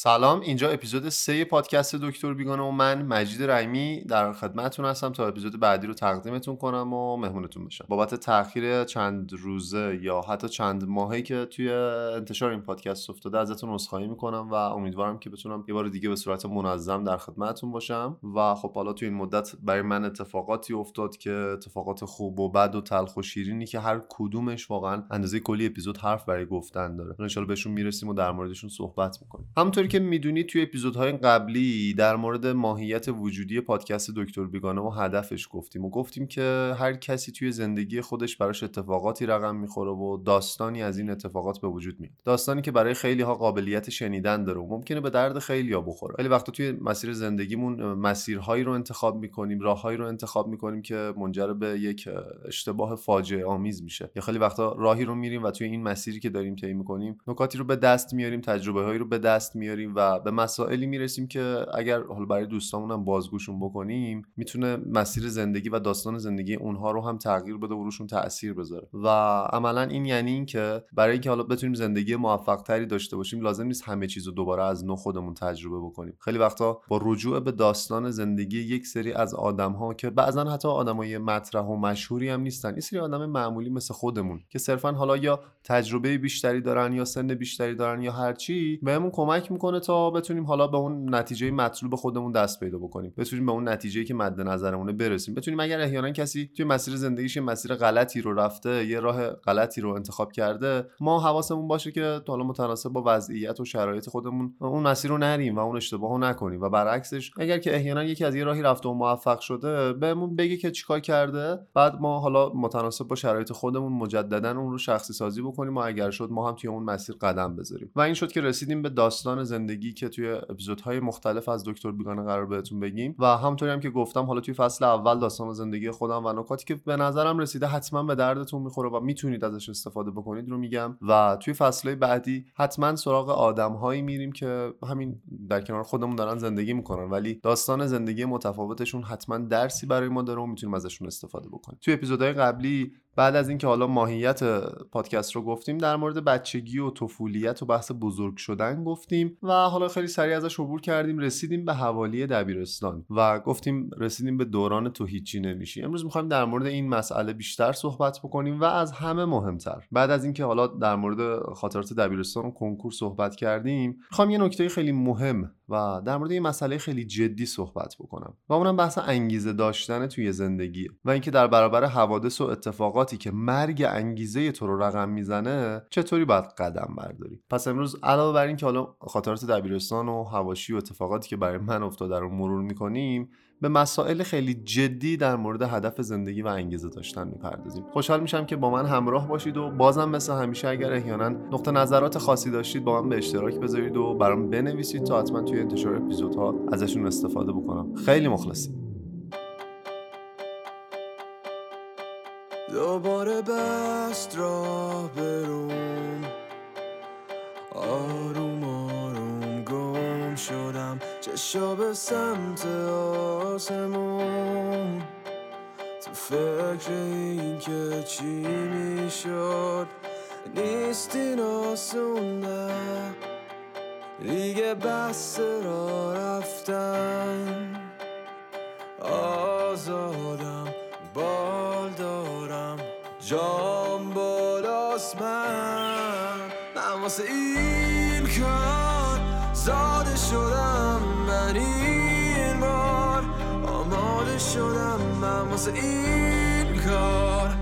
سلام اینجا اپیزود سه پادکست دکتر بیگانه و من مجید رحیمی در خدمتتون هستم تا اپیزود بعدی رو تقدیمتون کنم و مهمونتون بشم بابت تاخیر چند روزه یا حتی چند ماهی که توی انتشار این پادکست افتاده ازتون عذرخواهی می‌کنم و امیدوارم که بتونم یه بار دیگه به صورت منظم در خدمتتون باشم. و خب حالا توی این مدت برای من اتفاقاتی افتاد که اتفاقات خوب و بد و تلخ و شیرینی که هر کدومش واقعا اندازه کلی اپیزود حرف برای گفتن داره. ان بهشون می‌رسیم و در موردشون صحبت می‌کنیم. همونطوری که می‌دونید توی اپیزودهای قبلی در مورد ماهیت وجودی پادکست دکتر بیگانه و هدفش گفتیم و گفتیم که هر کسی توی زندگی خودش براش اتفاقاتی رقم می‌خوره و داستانی از این اتفاقات به وجود میاد. داستانی که برای خیلی ها قابلیت شنیدن داره و ممکنه به درد خیلی ها بخوره. خیلی وقتا توی مسیر زندگیمون مسیرهایی رو انتخاب می‌کنیم راههایی رو انتخاب می‌کنیم که منجر به یک اشتباه فاجعه آمیز میشه. یا خیلی وقتا راهی رو میریم و توی این مسیری که داریم طی می‌کنیم نکاتی رو به دست میاریم تجربه هایی رو به دست میاریم و به مسائلی می‌رسیم که اگر حالا برای دوستامون هم بازگوشون بکنیم می‌تونه مسیر زندگی و داستان زندگی اونها رو هم تغییر بده و روشون تاثیر بذاره. و عملا این یعنی این که برای اینکه حالا بتونیم زندگی موفق تری داشته باشیم لازم نیست همه چیز رو دوباره از نو خودمون تجربه بکنیم. خیلی وقتا با رجوع به داستان زندگی یک سری از آدم ها که بعضا حتی آدمای مطرح و مشهوری هم نیستن این سری آدم معمولی مثل خودمون که صرفا حالا یا تجربه بیشتری دارن یا سن بیشتری دارن یا هرچی بهمون کمک می‌کنه تا بتونیم حالا به اون نتیجه مطلوب خودمون دست پیدا بکنیم. بتونیم به اون نتیجه که مد نظرمونه برسیم. بتونیم اگر احیانا کسی توی مسیر زندگیش یه مسیر غلطی رو رفته یه راه غلطی رو انتخاب کرده ما حواسمون باشه که حالا متناسب با وضعیت و شرایط خودمون اون مسیر رو نریم و اون اشتباه رو نکنیم. و برعکسش اگر که احیانا یکی از یه راهی رفته و موفق شده بهمون بگه که چیکار کرده بعد ما حالا متناسب با شرایط خودمون مجددا اون رو شخصی سازی بکنیم و اگر شد ما هم توی اون مسیر قدم بذاریم. و این شد که رسیدیم به داستان زندگی که توی اپیزودهای مختلف از دکتر بیگانه قرار بهتون بگیم. و همونطوری هم که گفتم حالا توی فصل اول داستان زندگی خودم و نکاتی که به نظرم رسیده حتما به دردتون می‌خوره و می‌تونید ازش استفاده بکنید رو میگم. و توی فصلهای بعدی حتما سراغ آدمهایی میریم که همین در کنار خودمون دارن زندگی می‌کنن ولی داستان زندگی متفاوتشون حتما درسی برای ما داره و می‌تونیم ازشون استفاده بکنیم. توی اپیزودهای قبلی بعد از اینکه حالا ماهیت پادکست رو گفتیم در مورد بچگی و طفولیت و بحث بزرگ شدن گفتیم و حالا خیلی سریع ازش عبور کردیم رسیدیم به حوالی دبیرستان و گفتیم رسیدیم به دوران تو هیچی نمیشی. امروز می‌خوایم در مورد این مسئله بیشتر صحبت بکنیم و از همه مهمتر. بعد از اینکه حالا در مورد خاطرات دبیرستان و کنکور صحبت کردیم می‌خوام یه نکته خیلی مهم و در مورد یه مسئله خیلی جدی صحبت بکنم و اونم بحث انگیزه داشتن توی زندگی و اینکه در برابر حوادث و اتفاقاتی که مرگ انگیزه تو رو رقم می‌زنه چطوری باید قدم برداری؟ پس امروز علاوه بر اینکه حالا خاطرات دبیرستان و هواشی و اتفاقاتی که برای من افتاده رو مرور می‌کنیم به مسائل خیلی جدی در مورد هدف زندگی و انگیزه داشتن می‌پردازیم. خوشحال میشم که با من همراه باشید و بازم مثل همیشه اگر احیانا نقطه نظرات خاصی داشتید با من به اشتراک بذارید و برام بنویسید تا حتما توی انتشار اپیزودها ازشون استفاده بکنم. خیلی مخلصیم. دوباره بست راه بروم آروم آروم گم شدم. چشا به سمت آسمون. تو فکر این که چی می‌شد؟ نیستین آسون دیگه بس را رفتن. آزادم بال دارم. جام بالاست من. من واسه این کار زاده شدم. این بار آماده شدم من واسه این کار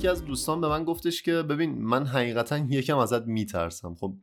یکی از دوستان به من گفتش که ببین من حقیقتا یکم ازت میترسم. خب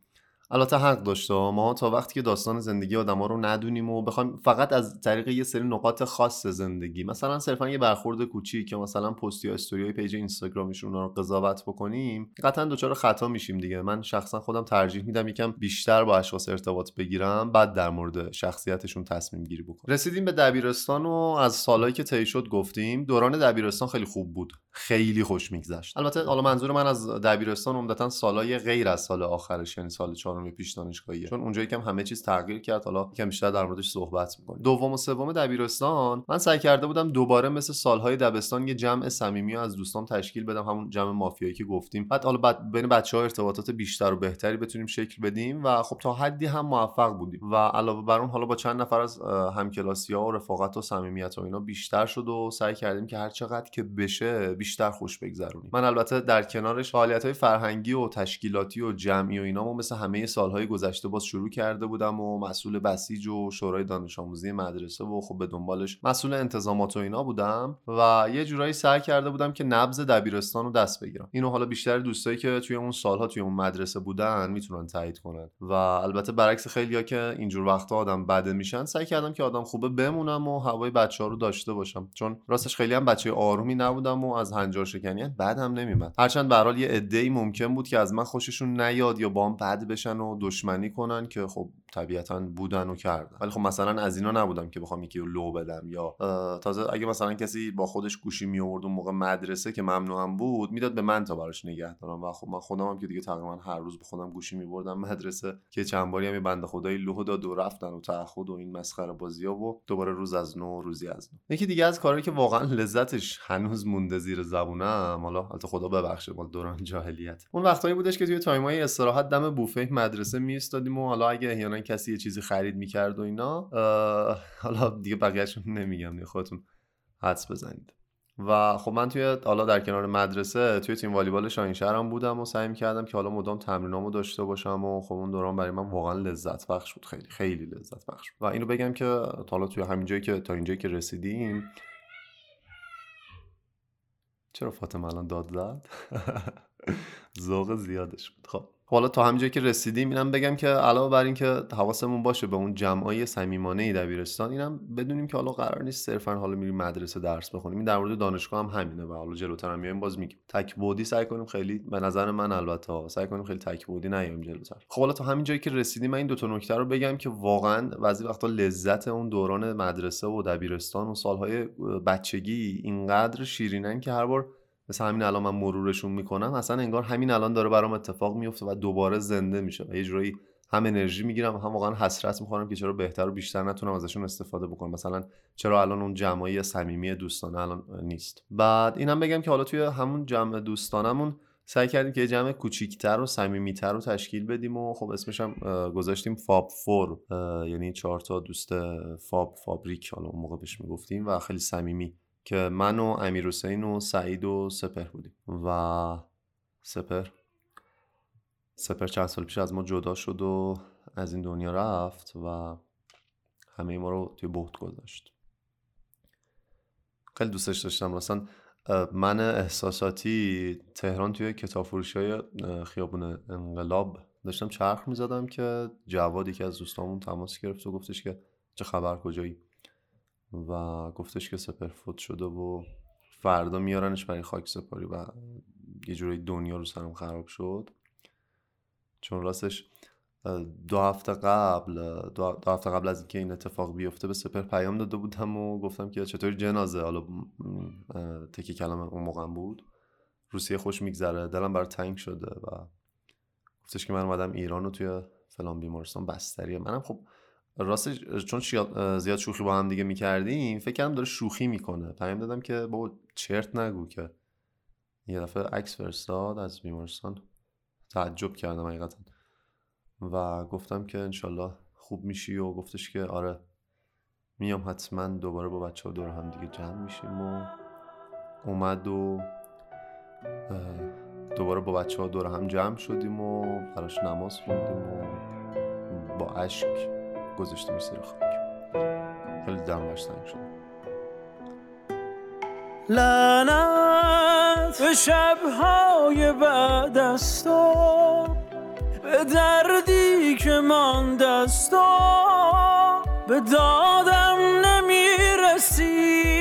البته حق داشته ما تا وقتی که داستان زندگی آدما رو ندونیم و بخوایم فقط از طریق یه سری نقاط خاص زندگی مثلا صرفا یه برخورد کوچیک که مثلا پست یا استوری پیج اینستاگرامشون رو قضاوت بکنیم قطعا دچار خطا میشیم دیگه. من شخصا خودم ترجیح میدم یکم بیشتر با اشخاص ارتباط بگیرم بعد در مورد شخصیتشون تصمیم گیری بکنم. رسیدیم به دبیرستان و از سالهایی که طی شد گفتیم دوران دبیرستان خیلی خوب بود. خیلی خوش میگذشت. البته حالا منظور من از دبیرستان عمدتا سالهای غیر از سال آخرش یعنی سال چهارم پیش دانشگاهیه چون اونجا یکم همه چیز تغییر کرد حالا یکم بیشتر در موردش صحبت می‌کنیم. دوم و سوم دبیرستان. من سعی کرده بودم دوباره مثل سالهای دبستان یه جمع صمیمی از دوستان تشکیل بدم همون جمع مافیایی که گفتیم. بعد حالا بعد بین بچه ها ارتباطات بیشتر و بهتری بتونیم شکل بدیم و خب تا حدی هم موفق بودیم. و علاوه بر اون حالا با چند نفر از همکلاسی ها و رفاقت و صمیمیت و اینا بیشتر شد و سعی کردیم که هر چقدر که بشه بیشتر خوش بگذرونیم. من البته در کنارش فعالیت های فرهنگی و تشکیلاتی و جمعی و اینا مثل همه سالهای گذشته باز شروع کرده بودم و مسئول بسیج و شورای دانش آموزی مدرسه و خب به دنبالش مسئول انتظامات و اینا بودم و یه جورایی سعی کرده بودم که نبض دبیرستان رو دست بگیرم. اینو حالا بیشتر دوستایی که توی اون سالها توی اون مدرسه بودن می‌تونن تایید کنن و البته برعکس خیلیا که اینجور وقتا آدم بده میشن سعی کردم که آدم خوبه بمونم و هوای بچه ها رو داشته باشم. چون راستش خیلی هم بچه آرومی نبودم و از هنجار شکنی بعدم نمیمد هرچند به یه عده‌ای ممکن بود که از من خوششون نیاد یا با هم بد بشن و دشمنی کنن که خب طبیعتا بودن و کردن. ولی خب مثلا از اینا نبودم که بخوام یکی رو لو بدم یا تازه اگه مثلا کسی با خودش گوشی می آورد اون موقع مدرسه که ممنوعم بود می‌داد به من تا براش نگه دارم. و خب من خودم هم که دیگه تقریبا هر روز به خودم گوشی می بردم مدرسه که چند باری هم بنده خدایی لو داد و رفتن و تعهد و این مسخره بازی ها و دوباره روز از نو روزی از نو. یکی دیگه از کارهایی که واقعا لذتش هنوز مونده زیر زبونم حالا البته خدا ببخشه مال دوران جاهلیت. اون وقتایی بودش که توی time ای استراحت دم بوفه مدرسه میستادیم و حالا اگه احیانا کسی یه چیزی خرید می‌کرد و اینا حالا دیگه بقیهشون نمیگم دیگه خودتون حدس بزنید. و خب من توی حالا در کنار مدرسه توی تیم والیبال شاهینشهرم بودم و سعی کردم که حالا مدام تمرینامو داشته باشم و خب اون دوران برای من واقعا لذت بخش بود خیلی خیلی لذت بخش و اینو بگم که حالا توی همین جایی که تا اینجایی که رسیدیم چرا فاطمه الان داد زد؟ ذوق زیادش بود. خب. حالا تا همینجایی که رسیدیم اینم بگم که علاوه بر اینکه حواسمون باشه به اون جمعای صمیمانه دبیرستان اینم بدونیم که حالا قرار نیست صرفا حالا میریم مدرسه درس بخونیم. این در مورد دانشگاه هم همینه و حالا جلوتر هم میایم باز میگیم تک بودی سعی کنیم خیلی به نظر من البته سعی کنیم خیلی تک بودی نیایم جلوتر. خب حالا تا جایی که رسیدیم من این دو تا نکته رو بگم که واقعا بعضی وقتا لذت اون دوران مدرسه و دبیرستان و سالهای بچگی اینقدر شیرینن که هر بار مثل همین الان من مرورشون می‌کنم اصلا انگار همین الان داره برام اتفاق میفته و دوباره زنده میشه یه جورایی هم انرژی می‌گیرم هم واقعا حسرت می‌خورم که چرا بهتر و بیشتر نتونم ازشون استفاده بکنم. مثلا چرا الان اون جمعی صمیمی دوستانه الان نیست. بعد اینم بگم که حالا توی همون جمع دوستانمون سعی کردیم که یه جمع کوچیکتر و صمیمیتر رو تشکیل بدیم و خب اسمش هم گذاشتیم فاب فور یعنی چهار تا دوست فاب فابریک حالا اون موقع بهش می‌گفتیم و خیلی صمیمی که من و امیر حسین و سعید و سپر بودیم. و سپر سپر چند سال پیش از ما جدا شد و از این دنیا رفت و همه ما رو توی بهت گذاشت. خیلی دوستش داشتم. مثلا من احساساتی تهران توی کتاب فروشی های خیابون انقلاب داشتم. چرخ می‌زدم که جوادی که از دوستامون تماس گرفت و گفتش که چه خبر کجایی؟ و گفتش که سپر فوت شده و فردا میارنش برای خاک سپاری و یه جوری دنیا رو سرم خراب شد. چون راستش دو هفته قبل دو هفته قبل از اینکه این اتفاق بیفته به سپر پیام داده بودم و گفتم که چطوری جنازه؟ حالا تکی کلمه اون موقع بود. روسیه خوش میگذره دلم بر تنگ شده و گفتش که من اومدم ایران رو توی فلان بیمارستان بستریه. منم خب راست چون زیاد شوخی با هم دیگه می‌کردیم فکر کردم داره شوخی می‌کنه. پیام دادم که با چرت نگو که یه دفعه عکس فرستاد از بیمارستان. تعجب کردم حقیقتا. و گفتم که انشالله خوب میشی و گفتش که آره. میام حتما دوباره با بچه ها دور هم دیگه جمع میشیم و اومد و دوباره با بچه ها دور هم جمع شدیم و براش نماز خوندیم و با اشک گذاشته زیر خاک. خیلی دم تنگ شد. لعنت به شبهای بعد از تو به دردی که من دستا به دادم نمی‌رسی.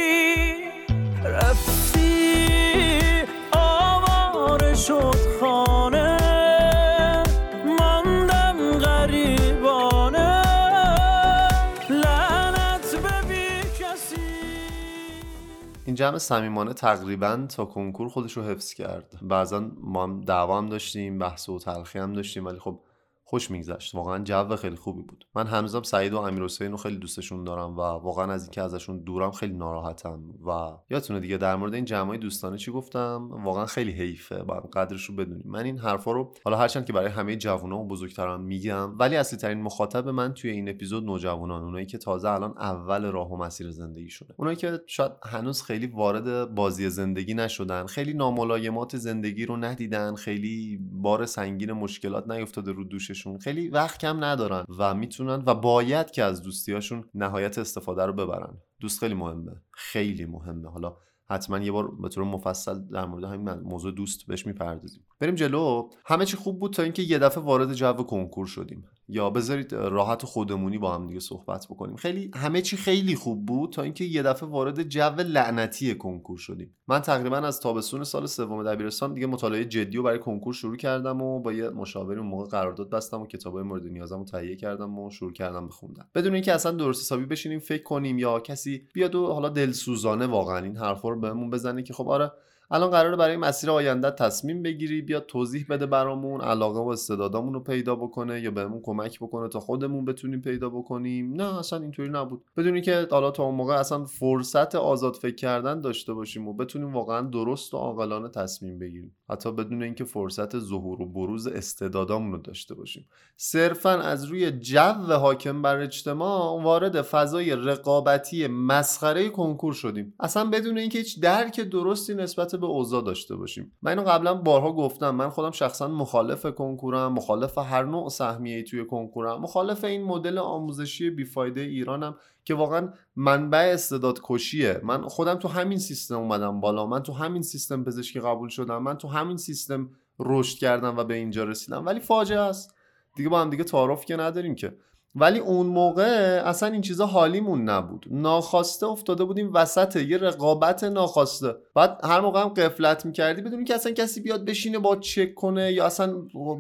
جمع صمیمانه تقریبا تا کنکور خودش رو حفظ کرد. بعضا ما هم دعوا هم داشتیم بحث و تلخی هم داشتیم ولی خب خوش میگذشت. واقعا جو خیلی خوبی بود. من هنوزم سعید و امیر حسین رو خیلی دوستشون دارم و واقعا از اینکه ازشون دورم خیلی ناراحتم و یادتونه دیگه در مورد این جمعای دوستانه چی گفتم؟ واقعا خیلی حیفه باید قدرش رو بدونیم. من این حرفا رو حالا هرچند که برای همه جوونا و بزرگتران میگم ولی اصلی ترین مخاطب من توی این اپیزود نوجوانان اونایی که تازه الان اول راه و مسیر زندگیشونه. اونایی که شاید هنوز خیلی وارد بازی زندگی نشدن خیلی ناملایمات زندگی رو ندیدن خیلی بار سنگین مشکلات نیفتاده رو دوش خیلی وقت کم ندارن و می‌تونن و باید که از دوستیاشون نهایت استفاده رو ببرن. دوست خیلی مهمه. خیلی مهمه. حالا حتما یه بار به طور مفصل در مورد همین موضوع دوست بهش می‌پردازیم. بریم جلو. همه چی خوب بود تا اینکه یه دفعه وارد جو کنکور شدیم. یا بذارید راحت و خودمونی با هم دیگه صحبت بکنیم. خیلی همه چی خیلی خوب بود تا اینکه یه دفعه وارد جو لعنتی کنکور شدیم. من تقریبا از تابستون سال سوم دبیرستان دیگه مطالعه جدی و برای کنکور شروع کردم و با یه مشاوری اون موقع قرارداد بستم و کتابای مورد نیازم رو تهیه کردم و شروع کردم بخوندن بدون اینکه اصلا درست حسابی بشینیم فکر کنیم یا کسی بیاد و حالا دلسوزانه واقعا این حرفا رو بهمون بزنه که خب آره الان قراره برای مسیر آینده تصمیم بگیری بیا توضیح بده برامون علاقه و استعدادامون رو پیدا بکنه یا بهمون کمک بکنه تا خودمون بتونیم پیدا بکنیم. نه اصلا اینطوری نبود. بدونی که حالا تا اون موقع اصلا فرصت آزاد فکر کردن داشته باشیم و بتونیم واقعا درست و عاقلانه تصمیم بگیریم. حتی بدون اینکه فرصت ظهور و بروز استعدادامون رو داشته باشیم. صرفا از روی جو حاکم بر اجتماع وارد فضای رقابتی مسخره کنکور شدیم. اصلا بدون اینکه هیچ درک درستی نسبت به اوضاع داشته باشیم. من اینو قبلا بارها گفتم. من خودم شخصا مخالف کنکورم مخالف هر نوع سهمیه توی کنکورم مخالف این مدل آموزشی بیفایده ایرانم که واقعا منبع استعداد کشیه. من خودم تو همین سیستم اومدم بالا. من تو همین سیستم پزشکی قبول شدم. من تو همین سیستم رشد کردم و به اینجا رسیدم. ولی فاجعه است. دیگه با هم دیگه تعارف که نداریم که. ولی اون موقع اصلا این چیزا حالیمون نبود. ناخواسته افتاده بودیم وسط یه رقابت ناخواسته. بعد هر موقع هم قفلت می‌کردی بدونی که اصلا کسی بیاد بشینه با چک کنه یا اصلا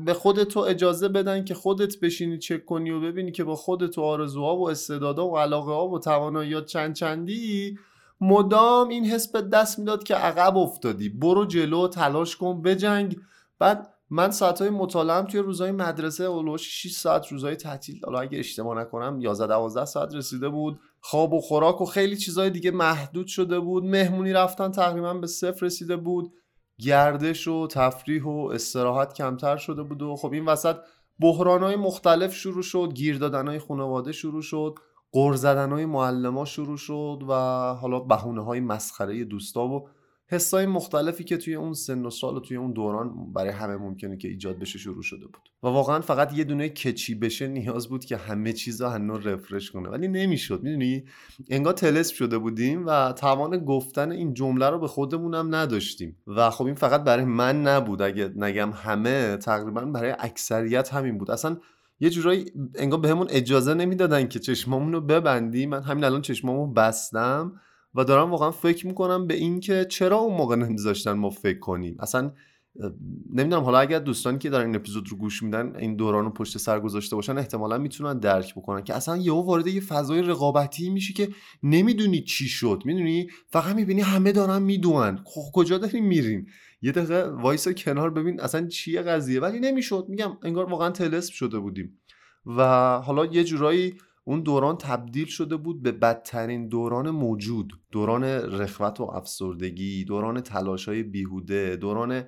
به خودت اجازه بدن که خودت بشینی چک کنی و ببینی که با خودت و آرزوها و استعدادها و علاقه ها و تواناییات چند چندی. مدام این حس به دست می‌داد که عقب افتادی. برو جلو تلاش کن بجنگ. بعد من ساعتهای مطالعه توی روزهای مدرسه اولوش 6 ساعت روزهای تعطیل. حالا اگه اشتباه نکنم 11 12 ساعت رسیده بود. خواب و خوراک و خیلی چیزهای دیگه محدود شده بود. مهمونی رفتن تقریبا به صفر رسیده بود. گردش و تفریح و استراحت کمتر شده بود و خب این وسط بحرانهای مختلف شروع شد گیر دادنهای خانواده شروع شد قر زدنهای معلم شروع شد و حالا بهونه های مسخره دوستا و حسای مختلفی که توی اون سن و سال و توی اون دوران برای همه ممکنه که ایجاد بشه شروع شده بود. و واقعا فقط یه دونه کچی بشه نیاز بود که همه چیزا هنو رفرش کنه. ولی نمی‌شد می‌دونی؟ انگار تلسپ شده بودیم و توان گفتن این جمله رو به خودمونم نداشتیم. و خب این فقط برای من نبود. اگه نگم همه تقریبا برای اکثریت همین بود. اصلا یه جورایی انگار بهمون اجازه نمی‌دادن که چشمامون رو ببندیم. من همین الان چشمامو بستم. و دارم واقعا فکر می‌کنم به اینکه چرا اون موقع نمیذاشتن ما فکر کنیم. اصلا نمی‌دونم حالا اگر دوستانی که دارن این اپیزود رو گوش میدن این دوران رو پشت سر گذاشته باشن احتمالا می‌تونن درک بکنن که اصلا یهو وارد یه فضای رقابتی میشی که نمی‌دونی چی شد. می‌دونی؟ فقط می‌بینی همه دارن می‌دونن خب کجا داریم میرین یه دقیقه وایس کنار ببین اصلا چیه قضیه. ولی نمی‌شد. میگم انگار واقعا تلسم شده بودیم. و حالا یه جورایی اون دوران تبدیل شده بود به بدترین دوران موجود. دوران رخوت و افسردگی دوران تلاش های بیهوده دوران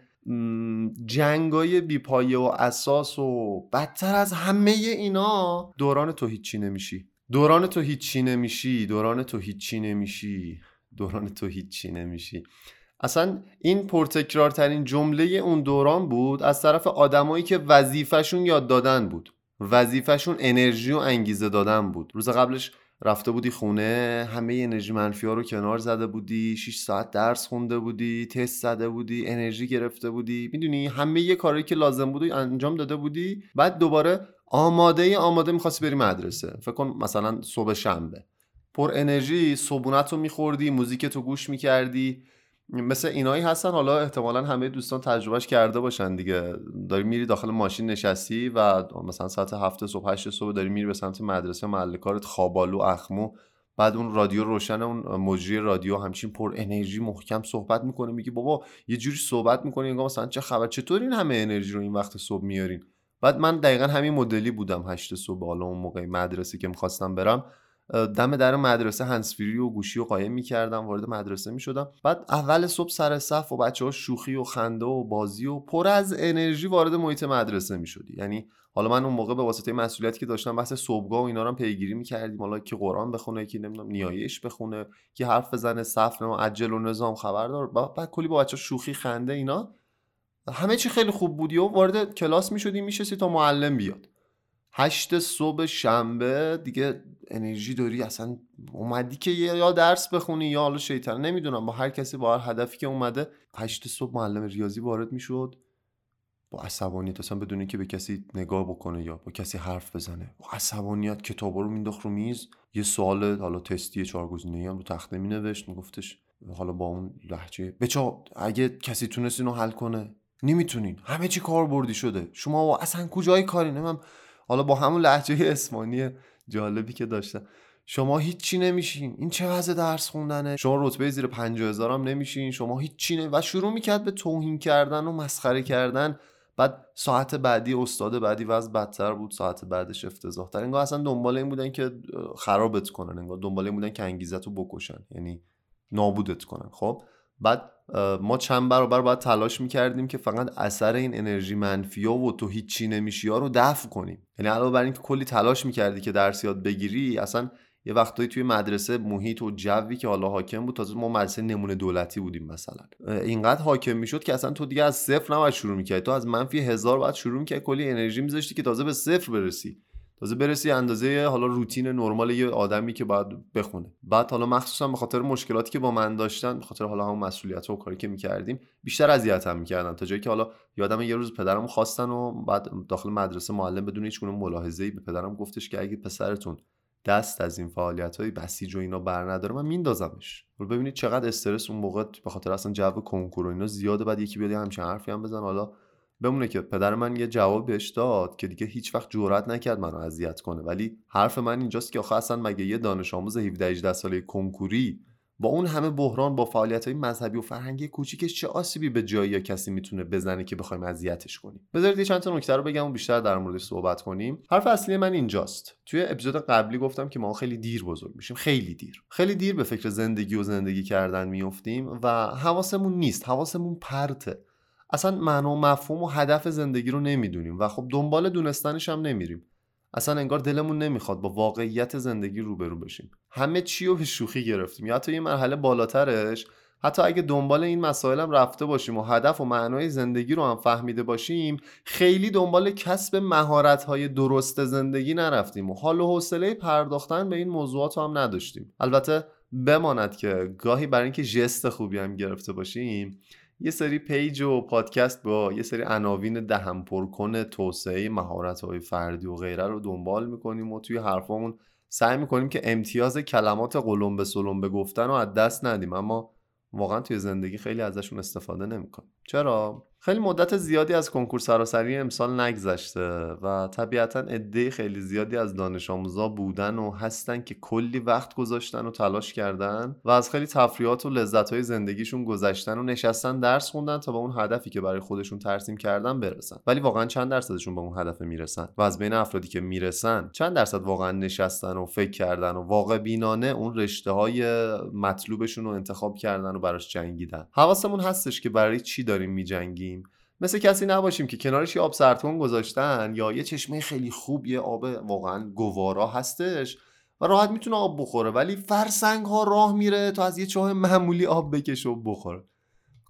جنگای بیپایه و اساس و بدتر از همه اینا. دوران تو هیچی نمیشی. دوران تو هیچی نمیشی. دوران تو هیچی نمیشی. دوران تو هیچی نمیشی. اصلا این پرتکرارترین جمله اون دوران بود از طرف آدمایی که وظیفهشون یاد دادن بود. وظیفهشون انرژی و انگیزه دادن بود. روز قبلش رفته بودی خونه همه انرژی منفی ها رو کنار زده بودی 6 ساعت درس خونده بودی تست زده بودی انرژی گرفته بودی. می‌دونی همه یه کاری که لازم بود انجام داده بودی. بعد دوباره آماده آماده می‌خواستی بری مدرسه. فکر کن مثلا صبح شنبه. پر انرژی صبونت رو میخوردی موزیک تو گوش می‌کردی. مثل اینایی هستن حالا احتمالا همه دوستان تجربهش کرده باشن دیگه. داری میری داخل ماشین نشستی و مثلا ساعت هفت صبح هشت صبح داری میری به سمت مدرسه محل کارت خوابالو اخمو. بعد اون رادیو روشن اون مجری رادیو همچین پر انرژی محکم صحبت می‌کنه میگی بابا یه جوری صحبت می‌کنی انگار مثلا چه خبر؟ چطور این همه انرژی رو این وقت صبح میارین؟ بعد من دقیقا همین مدلی بودم هشت صبح حالا اون موقع مدرسه که می‌خواستم برم. دم در مدرسه هنسفری و گوشی و قایم می‌کردم وارد مدرسه می‌شدم. بعد اول صبح سر صف و بچه ها شوخی و خنده و بازی و پر از انرژی وارد محیط مدرسه می‌شدی. یعنی حالا من اون موقع به واسطه مسئولیتی که داشتم بحث صبحگاه و اینا رو پیگیری می‌کردیم. حالا که قرآن بخونه که نمی‌دونم نیایش بخونه که حرف بزنه صف و عجل و نظام خبردار بعد کلی با بچه شوخی خنده اینا. همه چی خیلی خوب بودی و وارد کلاس می‌شدی میشستی تا معلم بیاد. هشت صبح شنبه دیگه انرژی داری اصلا اومدی که یا درس بخونی یا حالا شیطان نمی‌دونم. با هر کسی با هر هدفی که اومده هشت صبح معلم ریاضی وارد می‌شد. با عصبانیت اصلا بدون که به کسی نگاه بکنه یا با کسی حرف بزنه. با عصبانیت کتابا رو مینداخت رو میز. یه سوال حالا تستی چهار گزینه‌ای هم رو تخته مینوشت. میگفتش حالا با اون لحجه بچا اگه کسی تونست اینو حل کنه. نمی‌تونین. همه چی کار بردی شده. شما اصلا کجای کاری؟ من حالا با همون لحجه اسمانی جالبی که داشتن شما هیچی نمیشین. این چه وضع درس خوندنه؟ شما رتبه زیر 50 هزار هم نمیشین. شما هیچی نه و شروع می‌کرد به توهین کردن و مسخره کردن. بعد ساعت بعدی استاد بعدی وضع بدتر بود. ساعت بعدش افتضاح تر انگار اصلا دنبال این بودن که خرابت کنن. انگار دنبال این بودن که انگیزت رو بکشن. یعنی نابودت کنن. خب؟ بعد ما چند برابر باید تلاش می‌کردیم که فقط اثر این انرژی منفی و تو هیچی نمیشی ها رو دفع کنیم. یعنی علاوه بر اینکه کلی تلاش می‌کردی که درس یاد بگیری اصلا یه وقتایی توی مدرسه محیط و جوی که حالا حاکم بود تازه ما مدرسه نمونه دولتی بودیم مثلا. اینقدر حاکم می‌شد که اصلا تو دیگه از صفر نباید شروع می‌کردی. تو از منفی هزار باید شروع می‌کردی کلی انرژی میذاشتی که تازه به صفر برسی. تازه برسی اندازه حالا روتین نرمال یه آدمی که باید بخونه. بعد حالا مخصوصا به خاطر مشکلاتی که با من داشتن به خاطر حالا همون مسئولیت و کاری که می‌کردیم بیشتر اذیتم می‌کردن. تا جایی که حالا یادم یه روز پدرم خواستن و بعد داخل مدرسه معلم بدون هیچ گونه ملاحظه‌ای به پدرم گفتش که اگه پسرتون دست از این فعالیت های بسیج و اینا بر نداره من میندازمش. ببینید چقدر استرس اون موقع به خاطر اصلا جو کنکور و اینا زیاده بعد یکی بیاد همچین حرفی هم بزن حالا بمونه که پدر من یه جواب بهش داد که دیگه هیچ وقت جرئت نکرد منو اذیت کنه. ولی حرف من اینجاست که آخه اصلا مگه یه دانش آموز 17 18 ساله کنکوری با اون همه بحران با فعالیت های مذهبی و فرهنگی کوچیکش چه آسیبی به جایی یا کسی می‌تونه بزنه که بخوایم اذیتش کنیم؟ بذارید یه چند تا نکته رو بگم و بیشتر در موردش صحبت کنیم. حرف اصلی من اینجاست. توی اپیزود قبلی گفتم که ما خیلی دیر بزرگ میشیم. خیلی دیر. خیلی دیر به فکر زندگی و زندگی کردن میفتیم و حواسمون نیست. حواسمون پرته. اصلا معنا و مفهوم و هدف زندگی رو نمی‌دونیم و خب دنبال دونستنش هم نمیریم. اصلا انگار دلمون نمی‌خواد با واقعیت زندگی روبرو بشیم. همه چی رو به شوخی گرفتیم. یا حتی یه مرحله بالاترش حتی اگه دنبال این مسائل هم رفته باشیم و هدف و معنای زندگی رو هم فهمیده باشیم خیلی دنبال کسب مهارت های درست زندگی نرفتیم و حال و حوصله پرداختن به این موضوعات هم نداشتیم. البته بماند که گاهی برای اینکه ژست خوبی هم گرفته باشیم یه سری page و پادکست با یه سری عناوین دهن پرکن توسعه مهارت های فردی و غیره رو دنبال می‌کنیم و توی حرفامون سعی می‌کنیم که امتیاز کلمات قلمبه سلمبه گفتن رو از دست ندیم. اما واقعا توی زندگی خیلی ازشون استفاده نمی‌کنیم. چرا؟ خیلی مدت زیادی از کنکور سراسری امسال نگذشته و طبیعتا عده خیلی زیادی از دانش آموزا بودن و هستن که کلی وقت گذاشتن و تلاش کردن و از خیلی تفریحات و لذت های زندگیشون گذشتن و نشستن درس خوندن تا به اون هدفی که برای خودشون ترسیم کردن برسن. ولی واقعا چند درصدشون به اون هدف می‌رسن و از بین افرادی که می‌رسن چند درصد واقعا نشستن و فکر کردن و واقع بینانه اون رشته های مطلوبشون رو انتخاب کردن و براش جنگیدن. حواسمون هستش که برای چی داریم میجنگیم؟ مثل کسی نباشیم که کنارش یه آب سرتون گذاشتن یا یه چشمه خیلی خوب یه آب واقعا گوارا هستش و راحت می‌تونه آب بخوره. ولی فرسنگ ها راه میره تا از یه چاه معمولی آب بکشه و بخوره.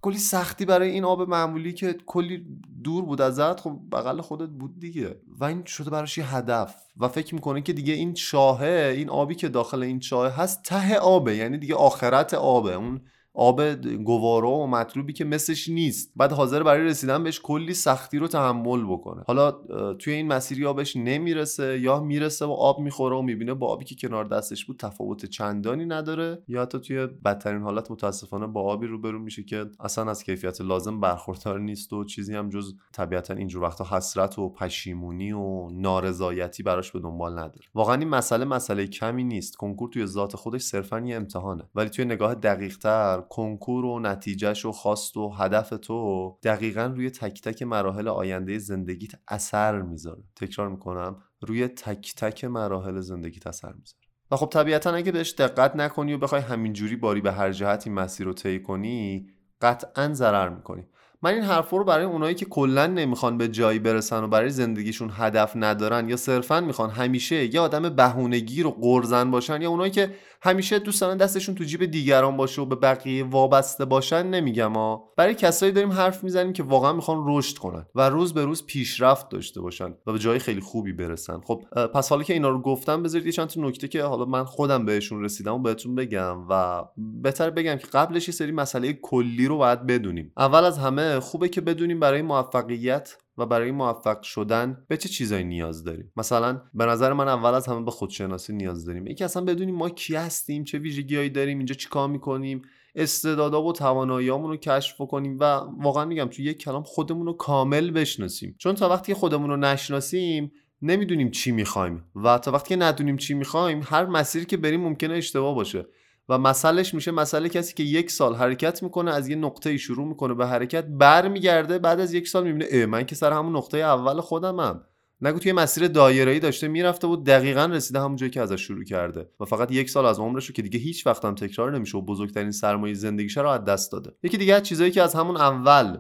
کلی سختی برای این آب معمولی که کلی دور بود ازت خب بغل خودت بود دیگه. و این شده براش یه هدف. و فکر می‌کنه که دیگه این چاهه این آبی که داخل این چاه هست ته آبه. یعنی دیگه آخرت آبه. اون آب گوارا و مطلوبی که مثلش نیست. بعد حاضر برای رسیدن بهش کلی سختی رو تحمل بکنه. حالا توی این مسیری آبش نمی‌رسه یا می‌رسه و آب می‌خوره و می‌بینه با آبی که کنار دستش بود تفاوت چندانی نداره یا حتی توی بدترین حالت متاسفانه با آبی روبرو میشه که اصلا از کیفیت لازم برخوردار نیست و چیزی هم جز طبیعتا اینجور وقتا حسرت و پشیمونی و نارضایتی براش به دنبال نداره. واقعا این مسئله مسئله کمی نیست. کنکور توی ذات خودش صرفا یه امتحانه. ولی توی نگاه دقیقتر کنکور و نتیجهش و خواست و هدف تو دقیقا روی تک تک مراحل آینده زندگیت اثر می‌ذاره. تکرار می‌کنم روی تک تک مراحل زندگیت اثر می‌ذاره. و خب طبیعتا اگه بهش دقت نکنی و بخوای همینجوری باری به هر جهت این مسیر رو طی کنی قطعا ضرر می‌کنی. من این حرف رو برای اونایی که کلا نمی‌خوان به جایی برسن و برای زندگیشون هدف ندارن یا صرفا می‌خوان همیشه یه آدم بهونگیر و قرزن باشن یا اونایی که همیشه دوست دارن دستشون تو جیب دیگران باشه و به بقیه وابسته باشن نمیگم ها برای کسایی داریم حرف می‌زنیم که واقعا می‌خوان رشد کنن و روز به روز پیشرفت داشته باشن و به جای خیلی خوبی برسن. خب پس حالا که اینا رو گفتم بذارید یه چند تا نکته که حالا من خودم بهشون رسیدم و بهتون بگم و بهتر بگم که قبلش یه سری مسئله کلی رو باید بدونیم. اول از همه خوبه که بدونیم برای موفقیت و برای موفق شدن به چه چیزایی نیاز داریم؟ مثلا به نظر من اول از همه به خودشناسی نیاز داریم. یکی اصلا بدونیم ما کی هستیم چه ویژگیهایی داریم اینجا چیکار می‌کنیم استعدادا و تواناییامون رو کشف کنیم و واقعا میگم تو یک کلام خودمون رو کامل بشناسیم. چون تا وقتی خودمون رو نشناسیم نمی‌دونیم چی می‌خوایم و تا وقتی که ندونیم چی می‌خوایم هر مسیری که بریم ممکنه اشتباه باشه. و مسئلهش میشه مسئله کسی که یک سال حرکت می‌کنه از یه نقطه شروع می‌کنه به حرکت برمیگرده بعد از یک سال می‌بینه من که سر همون نقطه اول خودمم. نگو توی مسیر دایره‌ای داشته می‌رفته بود دقیقا رسیده همون جایی که ازش شروع کرده و فقط یک سال از عمرش رو که دیگه هیچ وقت هم تکرار نمیشه و بزرگترین سرمایه زندگیش رو از دست داده. یکی دیگه از چیزایی که از همون اول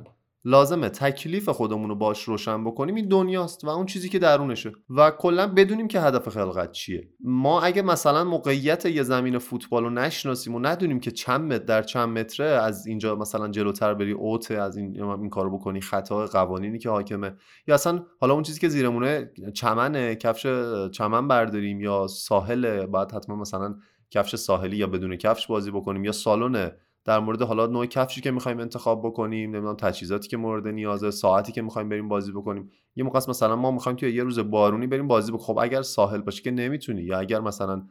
لازمه تکلیف خودمون رو باش روشن بکنیم این دنیاست و اون چیزی که درونشه. و کلا بدونیم که هدف خلقت چیه. ما اگه مثلا موقعیت یه زمین فوتبال رو نشناسیم و ندونیم که چند متر در چند متره از اینجا مثلا جلوتر بری اوت از این این کارو بکنی خطا قوانینی که حاکمه. یا اصلا حالا اون چیزی که زیرمونه چمنه کفش چمن برداریم یا ساحل بعد حتما مثلا کفش ساحلی یا بدون کفش بازی بکنیم یا سالن در مورد حالا نوع کفشی که می‌خوایم انتخاب بکنیم نمی‌دونم تجهیزاتی که مورد نیازه ساعتی که می‌خوایم بریم بازی بکنیم. یه موقع مثلا ما می‌خوایم که یه روز بارونی بریم بازی بکنیم. خب اگر ساحل باشه که نمی‌تونی یا اگر مثلا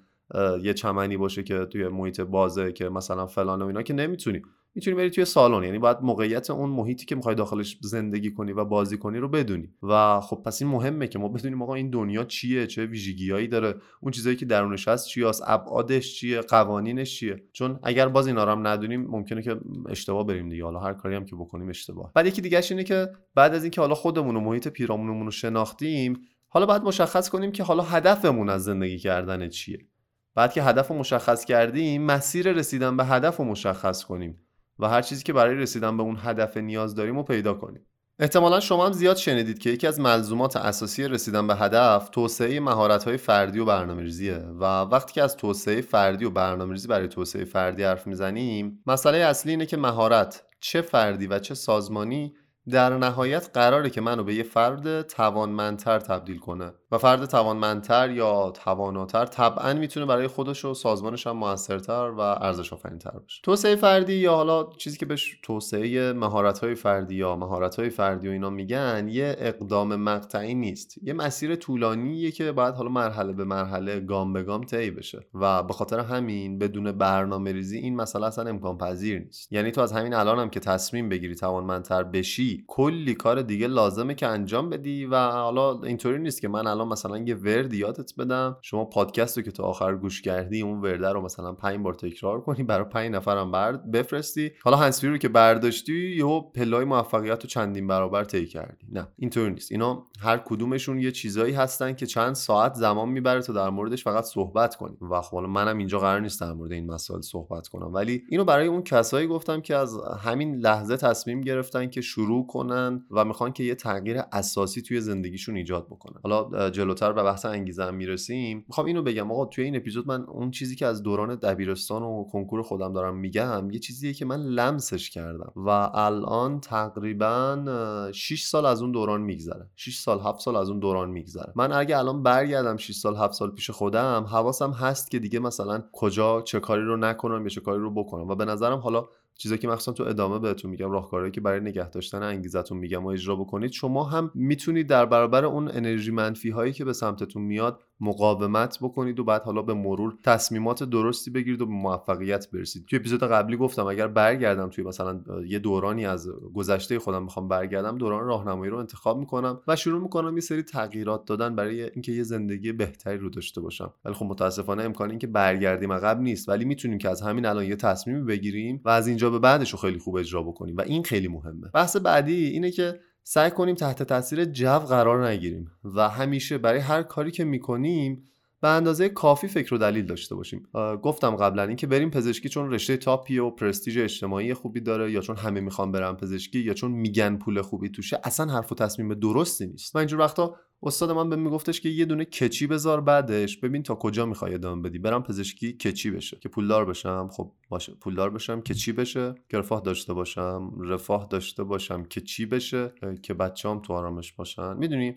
یه چمنی باشه که توی محیط بازه که مثلا فلان و اینا که نمی‌تونی. می‌تونی بری توی سالن. یعنی باید موقعیت اون محیطی که می‌خوای داخلش زندگی کنی و بازی کنی رو بدونی. و خب پس این مهمه که ما بدونیم آقا این دنیا چیه چه ویژگیهایی داره اون چیزایی که درونش هست چیه ابعادش چیه قوانینش چیه. چون اگر باز اینا رو هم ندونیم ممکنه که اشتباه بریم دیگه. حالا هر کاری هم که بکنیم اشتباه. بعد یکی دیگه اینه که بعد از اینکه حالا خودمون و محیط پیرامونمون رو شناختیم حالا باید مشخص کنیم که حالا هدفمون از زندگی کردن چیه. بعد که هدف رو مشخص کردیم مسیر رسیدن به هدف رو مشخص کنیم. و هر چیزی که برای رسیدن به اون هدف نیاز داریم رو پیدا کنیم. احتمالا شما هم زیاد شنیدید که یکی از ملزومات اساسی رسیدن به هدف توسعه مهارت‌های فردی و برنامه‌ریزیه و وقتی که از توسعه فردی و برنامه‌ریزی برای توسعه فردی حرف می‌زنیم مسئله اصلی اینه که مهارت چه فردی و چه سازمانی در نهایت قراره که منو به یه فرد توانمندتر تبدیل کنه. و فرد توانمندتر یا تواناتر طبعا می‌تونه برای خودش و سازمانش هم موثرتر و ارزش آفرینتر باشه. توسعه فردی یا حالا چیزی که بهش توسعه مهارت فردی یا مهارت فردی و اینا میگن یه اقدام مقطعی نیست. یه مسیر طولانیه که باید حالا مرحله به مرحله گام به گام طی بشه. و به خاطر همین بدون برنامه ریزی این مسئله اصلا امکان پذیر نیست. یعنی تو از همین الانم هم که تصمیم بگیری توانمندتر بشی کلی کار دیگه لازمه که انجام بدی و حالا اینطوری نیست که من الان مثلا یه ورد یادت بدم. شما پادکست رو که تا آخر گوش کردی اون ورده رو مثلا پنج بار تکرار کنی برای پنج نفرم برد بفرستی. حالا هنسفری رو که برداشتی یهو پلای موفقیت رو چندین برابر طی کردی. نه اینطوری نیست. اینا هر کدومشون یه چیزایی هستن که چند ساعت زمان می‌بره تا در موردش فقط صحبت کنیم و خب منم اینجا قرار نیست در مورد این مسائل صحبت کنم. ولی اینو برای اون کسایی گفتم که از همین لحظه تصمیم گرفتن که شروع بکنن و می‌خوان که یه تغییر اساسی توی زندگیشون ایجاد بکنن. حالا جلوتر به بحث انگیزه هم می‌رسیم می‌خوام اینو بگم. آقا توی این اپیزود من اون چیزی که از دوران دبیرستان و کنکور خودم دارم میگم یه چیزیه که من لمسش کردم و الان تقریبا 6 سال از اون دوران میگذره. 6 سال 7 سال از اون دوران میگذره. من اگه الان برگردم 6 سال 7 سال پیش خودم حواسم هست که دیگه مثلا کجا چه کاری رو نکنم یا چه کاری رو بکنم. و به نظرم حالا چیزایی که مخصوصا تو ادامه بهتون میگم راهکارهایی که برای نگه داشتن انگیزتون میگم و اجرا بکنید شما هم می‌تونید در برابر اون انرژی منفی هایی که به سمتتون میاد مقاومت بکنید و بعد حالا به مرور تصمیمات درستی بگیرید و به موفقیت برسید. توی اپیزود قبلی گفتم اگر برگردم توی مثلا یه دورانی از گذشته خودم می‌خوام برگردم دوران راهنمایی رو انتخاب می‌کنم و شروع می‌کنم یه سری تغییرات دادن برای اینکه یه زندگی بهتری رو داشته باشم. ولی خب متاسفانه امکان اینکه برگردیم عقب نیست. ولی می‌تونیم که از همین الان یه تصمیمی بگیریم و از اینجا به بعدش رو خیلی خوب اجرا بکنیم و این خیلی مهمه. بحث بعدی اینه که سعی کنیم تحت تاثیر جو قرار نگیریم و همیشه برای هر کاری که می‌کنیم به اندازه کافی فکر و دلیل داشته باشیم. گفتم قبلا اینکه بریم پزشکی چون رشته تاپی و پرستیژ اجتماعی خوبی داره یا چون همه می‌خوان برن پزشکی یا چون میگن پول خوبی توشه اصلا حرف و تصمیم درستی نیست. و اینجور وقتا استاد من به میگفتش که یه دونه کچی بذار بعدش. ببین تا کجا می‌خوای ادامه بدی. برم پزشکی کچی بشه. که پولدار بشم. خب باشه. پولدار بشم که چی بشه. که رفاه داشته باشم. رفاه داشته باشم که چی بشه که بچه‌ام تو آرامش باشن. می‌دونی؟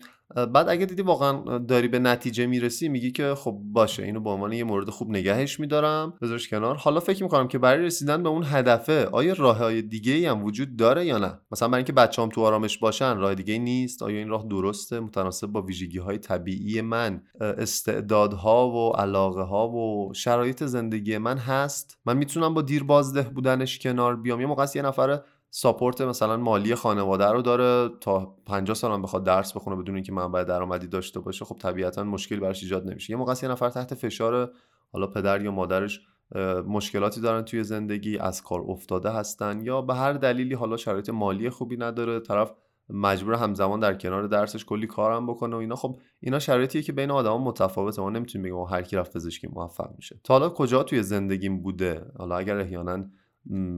بعد اگه دیدی واقعا داری به نتیجه می‌رسی میگی که خب باشه. اینو به عنوان یه مورد خوب نگهش میدارم. بذارش کنار. حالا فکر می‌کنم که برای رسیدن به اون هدفه آیا راه های دیگه ای هم وجود داره یا نه؟ مثلا برای اینکه بچه‌ام تو آرامش باشن راه دیگه نیست. آیا این راه درسته متناسب با ویژگی های طبیعی من استعدادها و علاقه ها و شرایط زندگی من هست. من می‌تونم با دیر بازده بودنش کنار بیام. یه موقع یه نفر ساپورت مثلا مالی خانواده رو داره تا 50 سال هم بخواد درس بخونه بدون اینکه منبع درآمدی داشته باشه. خب طبیعتا مشکلی براش ایجاد نمیشه. یه موقع یه نفر تحت فشار حالا پدر یا مادرش مشکلاتی دارن توی زندگی از کار افتاده هستن یا به هر دلیلی حالا شرایط مالی خوبی نداره. طرف مجبور همزمان در کنار درسش کلی کارم بکنه و اینا. خب اینا شرایطیه که بین آدما متفاوته. ما نمی‌تونیم بگیم هر کی رفت پزشکی موفق میشه. تا حالا کجا توی زندگیم بوده؟ حالا اگر احیانا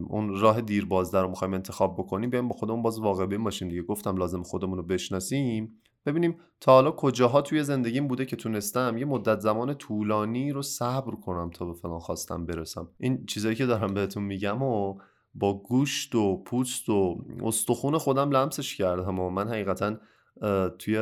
اون راه دیر بازده رو می‌خوایم انتخاب بکنیم بیایم با خودمون باز واقع بین باشیم دیگه. گفتم لازم خودمون رو بشناسیم. ببینیم تا حالا کجاها توی زندگیم بوده که تونستم یه مدت زمان طولانی رو صبر کنم تا به فلان خواستم برسم. این چیزایی که دارم بهتون میگم و با گوشت و پوست و استخون خودم لمسش کردم و من حقیقتا توی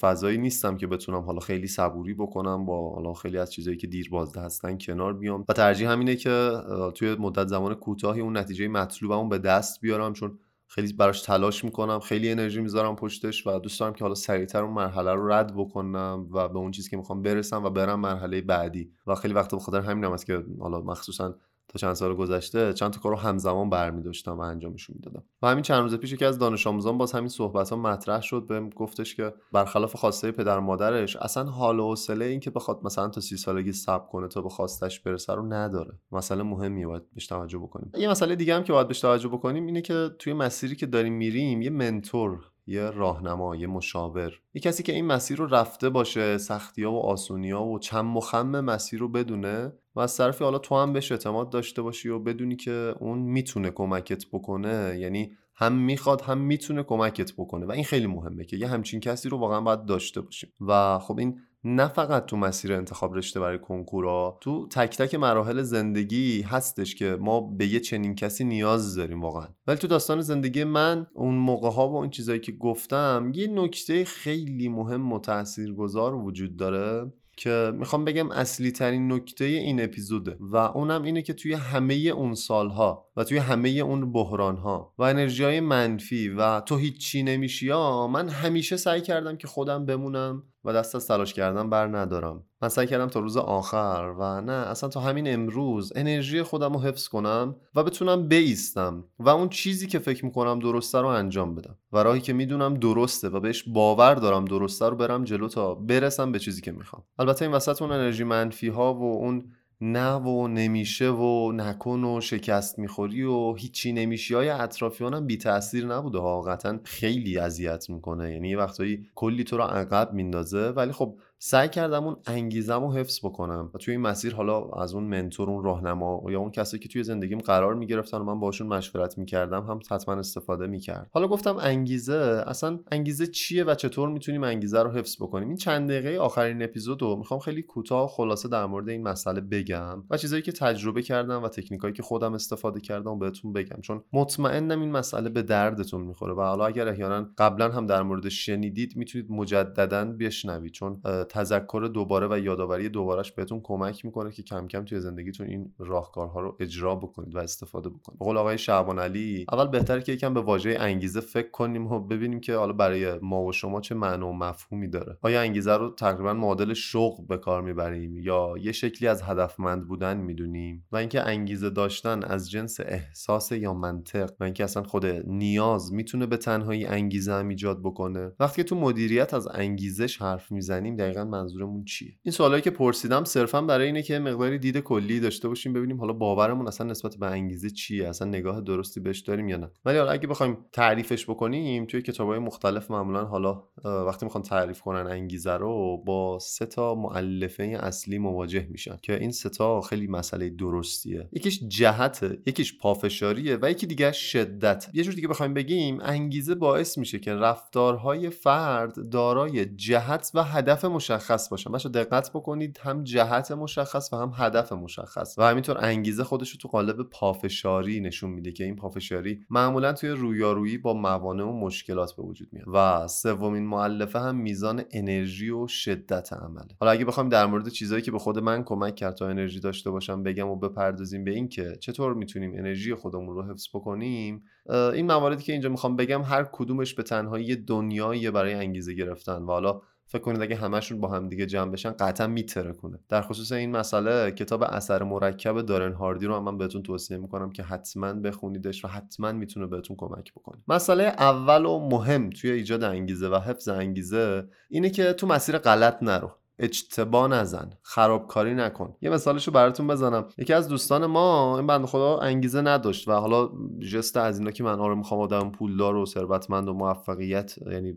فضایی نیستم که بتونم حالا خیلی صبوری بکنم با حالا خیلی از چیزایی که دیر بازده هستن کنار بیام. و ترجیح همینه که توی مدت زمان کوتاهی اون نتیجه مطلوبمو به دست بیارم چون خیلی براش تلاش می‌کنم خیلی انرژی می‌ذارم پشتش و دوست دارم که حالا سریعتر اون مرحله رو رد بکنم و به اون چیزی که می‌خوام برسم و برم مرحله بعدی. و خیلی وقت بخاطر همین هم است که حالا مخصوصا تا چند سال گذشته چند تا کار رو همزمان برمی داشتم و انجامشون می‌دادم. و همین چند روز پیش یکی از دانش آموزان باز همین صحبت ها مطرح شد بهم گفتش که برخلاف خواسته پدر مادرش اصلا حال و حوصله این که بخواد مثلا تا سی سالگی صبر کنه تا به خواستش برسه رو نداره. مسئله مهمیه باید بهش توجه بکنیم. یه مسئله دیگه هم که باید بهش توجه بکنیم اینه که توی مسیری که داریم میریم یه منتور یه راهنما یه مشاور. یه کسی که این مسیر رو رفته باشه سختی ها و آسونی ها و چند مخم مسیر رو بدونه و از طرفی حالا تو هم بهش اعتماد داشته باشی و بدونی که اون می‌تونه کمکت بکنه. یعنی هم می‌خواد هم می‌تونه کمکت بکنه. و این خیلی مهمه که یه همچین کسی رو واقعا باید داشته باشیم. و خب این نه فقط تو مسیر انتخاب رشته برای کنکورا تو تک تک مراحل زندگی هستش که ما به یه چنین کسی نیاز داریم واقعا. ولی تو داستان زندگی من اون موقع ها و اون چیزایی که گفتم یه نکته خیلی مهم و تاثیرگذار وجود داره که می‌خوام بگم اصلی ترین نکته این اپیزوده و اونم اینه که توی همه اون سالها و توی همه اون بحرانها و انرژی های منفی و تو هیچی نمیشی ها من همیشه سعی کردم که خودم بمونم و دست از تلاش کردن بر ندارم. من سعی کردم تا روز آخر و نه اصلا تا همین امروز انرژی خودم رو حفظ کنم و بتونم بیستم و اون چیزی که فکر می‌کنم درسته رو انجام بدم. و راهی که می‌دونم درسته و بهش باور دارم درسته رو برم جلو تا برسم به چیزی که می‌خوام. البته این وسط اون انرژی منفی ها و اون نه و نمیشه و نکن و شکست می‌خوری و هیچی نمیشی. های اطرافیانم بی تاثیر نبوده؟ ها خیلی اذیت می‌کنه. یعنی یه وقتایی کلی تو رو عقب میندازه. ولی خب سعی کردم اون انگیزم رو حفظ بکنم و توی این مسیر حالا از اون منتور اون راهنما یا اون کسی که توی زندگیم قرار می‌گرفتن و من باشون مشورت می‌کردم هم حتما استفاده می‌کرد حالا گفتم انگیزه اصلا انگیزه چیه و چطور می‌تونیم انگیزه رو حفظ بکنیم؟ این چند دقیقه آخرین اپیزود رو می‌خوام خیلی کوتاه خلاصه در مورد این مسئله بگم و چیزایی که تجربه کردم و تکنیکایی که خودم استفاده کردم بهتون بگم. چون مطمئنم این مسئله به دردتون می‌خوره و حالا اگر احیانا قبلا هم در مورد شنیدید می‌تونید مجددا بشنوید. چون تذکر دوباره و یادآوری دوبارهش بهتون کمک می‌کنه که کم کم توی زندگیتون این راهکارها رو اجرا بکنید و استفاده بکنید. قول آقای شعبان علی اول بهتره که یکم به واژه انگیزه فکر کنیم و ببینیم که حالا برای ما و شما چه معنا و مفهومی داره. آیا انگیزه رو تقریبا معادل شوق به کار می‌بریم یا یه شکلی از هدفمند بودن می‌دونیم؟ و اینکه انگیزه داشتن از جنس احساس یا منطق و اینکه اصلا خود نیاز می‌تونه به تنهایی انگیزه هم ایجاد بکنه؟ وقتی تو مدیریت از انگیزش حرف می‌زنیم دقیقا منظورمون چیه؟ این سوالایی که پرسیدم صرفا برای اینه که مقداری دید کلی داشته باشیم ببینیم حالا باورمون اصلا نسبت به انگیزه چیه اصلا نگاه درستی بهش داریم یا نه. ولی حالا اگه بخوایم تعریفش بکنیم توی کتابهای مختلف معمولا حالا وقتی می‌خوان تعریف کنن انگیزه رو با سه تا مؤلفه اصلی مواجه میشن که این سه تا خیلی مسئله درستیه. یکیش جهته یکیش پافشاریه و یکی دیگه شدت. یه جور دیگه بخوایم بگیم انگیزه باعث میشه که رفتارهای فرد دارای جهت و هدف مشخص باشن. بچا دقت بکنید هم جهت مشخص و هم هدف مشخص. و همینطور انگیزه خودش رو تو قالب پافشاری نشون میده که این پافشاری معمولا توی رویارویی با موانع و مشکلات به وجود میاد. و سومین معلفه هم میزان انرژی و شدت عمله. حالا اگه بخوایم در مورد چیزایی که به خود من کمک کرد تا انرژی داشته باشم بگم و بپردازیم به این که چطور می‌تونیم انرژی خودمون رو حفظ بکنیم این مواردی که اینجا می‌خوام بگم هر کدومش به تنهایی دنیاییه برای انگیزه گرفتن. و حالا فکر کنید اگه همشون با هم دیگه جمع بشن قطعا میترکونه. در خصوص این مسئله کتاب اثر مرکب دارن هاردی رو هم من بهتون توصیه می‌کنم که حتما بخونیدش و حتما می‌تونه بهتون کمک بکنه. مسئله اول و مهم توی ایجاد انگیزه و حفظ انگیزه اینه که تو مسیر غلط نرو. اجتبا نزن. خرابکاری نکن. یه مثالشو براتون بزنم. یکی از دوستان ما این بند خدا انگیزه نداشت و حالا جست از اینا که من آره می‌خوام آدم پولدار و ثروتمند و موفقیت یعنی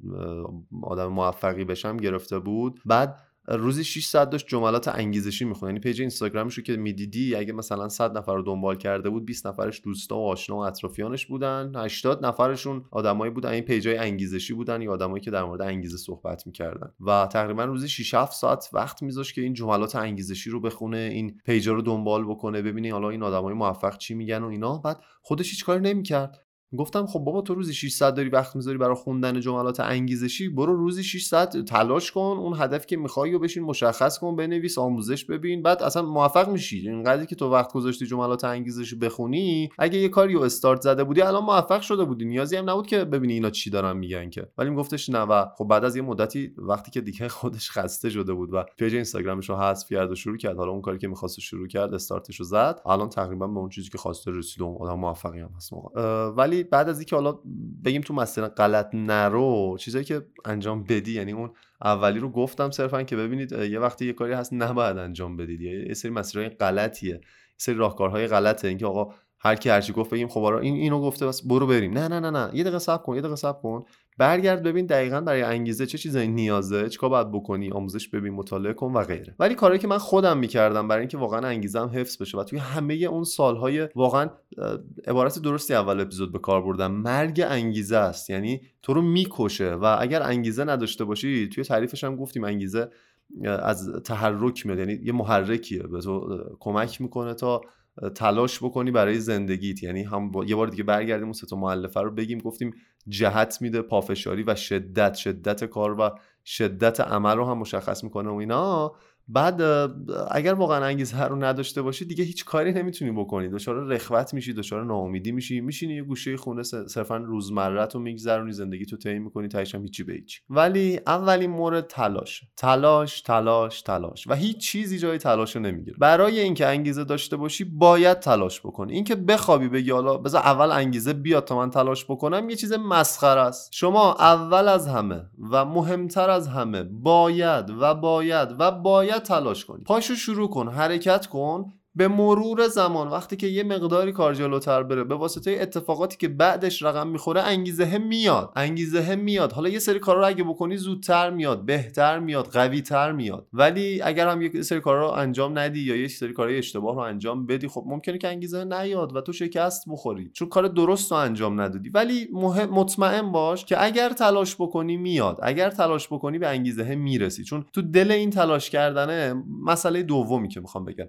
آدم موفقی بشم گرفته بود. بعد روزی 6 ساعت داشت جملات انگیزشی می‌خونه یعنی پیج اینستاگرامش رو که می‌دیدی اگه مثلا 100 نفر رو دنبال کرده بود 20 نفرش دوستا و آشنا و اطرافیانش بودن. 80 نفرشون آدمایی بودن این پیجای انگیزشی بودن یا آدمایی که در مورد انگیزه صحبت می‌کردن. و تقریبا روزی 6 7 ساعت وقت میذاشت که این جملات انگیزشی رو بخونه این پیجا رو دنبال بکنه ببینی حالا این آدمای موفق چی میگن و اینا. بعد خودش هیچ کاری نمی‌کرد. گفتم خب بابا تو روزی 6 ساعت داری وقت می‌ذاری برای خوندن جملات انگیزشی برو روزی 6 ساعت تلاش کن اون هدفی که می‌خوای و بشین مشخص کن بنویس آموزش ببین بعد اصلا موفق میشی. اینقدری که تو وقت گذاشتی جملات انگیزشی بخونی اگه یه کاری رو استارت زده بودی الان موفق شده بودی. نیازی هم نبود که ببینی اینا چی دارن میگن که. ولی میگفتش نه و خب بعد از یه مدتی وقتی که دیگه خودش خسته شده بود و پیج اینستاگرامش رو حذف کرد و شروع کرد حالا اون کاری که می‌خواست شروع کرد استارتش رو زد. الان تقریبا به اون چیزی که خواسته رسید و آدم موفقی هم هست ولی بعد از اینکه حالا بگیم تو مسیر غلط نرو چیزایی که انجام بدی یعنی اون اولی رو گفتم صرفا که ببینید یه وقتی یه کاری هست نباید انجام بدید. یه سری مسیرهای غلطیه یه سری راهکارهای غلطه. اینکه آقا هر کی هرچی گفت بگیم خب این اینو گفته بس برو بریم. نه نه نه نه. یه دقیقه صبر کن یه دقیقه صبر کن. برگرد ببین دقیقا برای انگیزه چه چیزایی نیازه چیکار باید بکنی آموزش ببین مطالعه کن و غیره. ولی کاری که من خودم می‌کردم برای اینکه واقعا انگیزم حفظ بشه و توی همه اون سالهای واقعا عبارت درستی اول اپیزود به کار بردم مرگ انگیزه است. یعنی تو رو می‌کشه و اگر انگیزه نداشته باشی توی تعریفش هم گفتیم انگیزه از تحرک میاد. یعنی یه محرکیه به تو کمک می‌کنه تا تلاش بکنی برای زندگیت. یعنی هم یه بار دیگه برگردیم اون سه تا مؤلفه رو بگیم گفتیم جهت میده پافشاری و شدت شدت کار و شدت عمل رو هم مشخص می‌کنه و اینا. بعد اگر واقعا انگیزه رو نداشته باشی دیگه هیچ کاری نمی‌تونی بکنی. دچار رخوت میشی دچار ناامیدی میشی. میشینی یه گوشه خونه صرفا روزمره تو میگذرونی زندگی تو طی می‌کنی تهش هم هیچی به ولی اولین مورد تلاش. تلاش تلاش تلاش. و هیچ چیزی جای تلاش رو نمی‌گیره. برای اینکه انگیزه داشته باشی باید تلاش بکنی. اینکه بخوابی بگی حالا بذار اول انگیزه بیاد تا من تلاش بکنم یه چیز مسخره است. شما اول از همه و مهمتر از همه باید و باید و باید تلاش کنی. پاشو شروع کن حرکت کن. به مرور زمان وقتی که یه مقداری کار جلوتر بره به واسطه اتفاقاتی که بعدش رقم می‌خوره انگیزه هم میاد. انگیزه هم میاد. حالا یه سری کارا رو اگه بکنی زودتر میاد بهتر میاد قویتر میاد. ولی اگر هم یه سری کارا رو انجام ندی یا یه سری کارهای اشتباه رو انجام بدی خب ممکنه که انگیزه نیاد و تو شکست بخوری. چون کار درست رو انجام ندادی. ولی مهم مطمئن باش که اگر تلاش بکنی میاد. اگر تلاش بکنی به انگیزه می‌رسی. چون تو دل این تلاش کردنه مسئله دومی که می‌خوام بگم.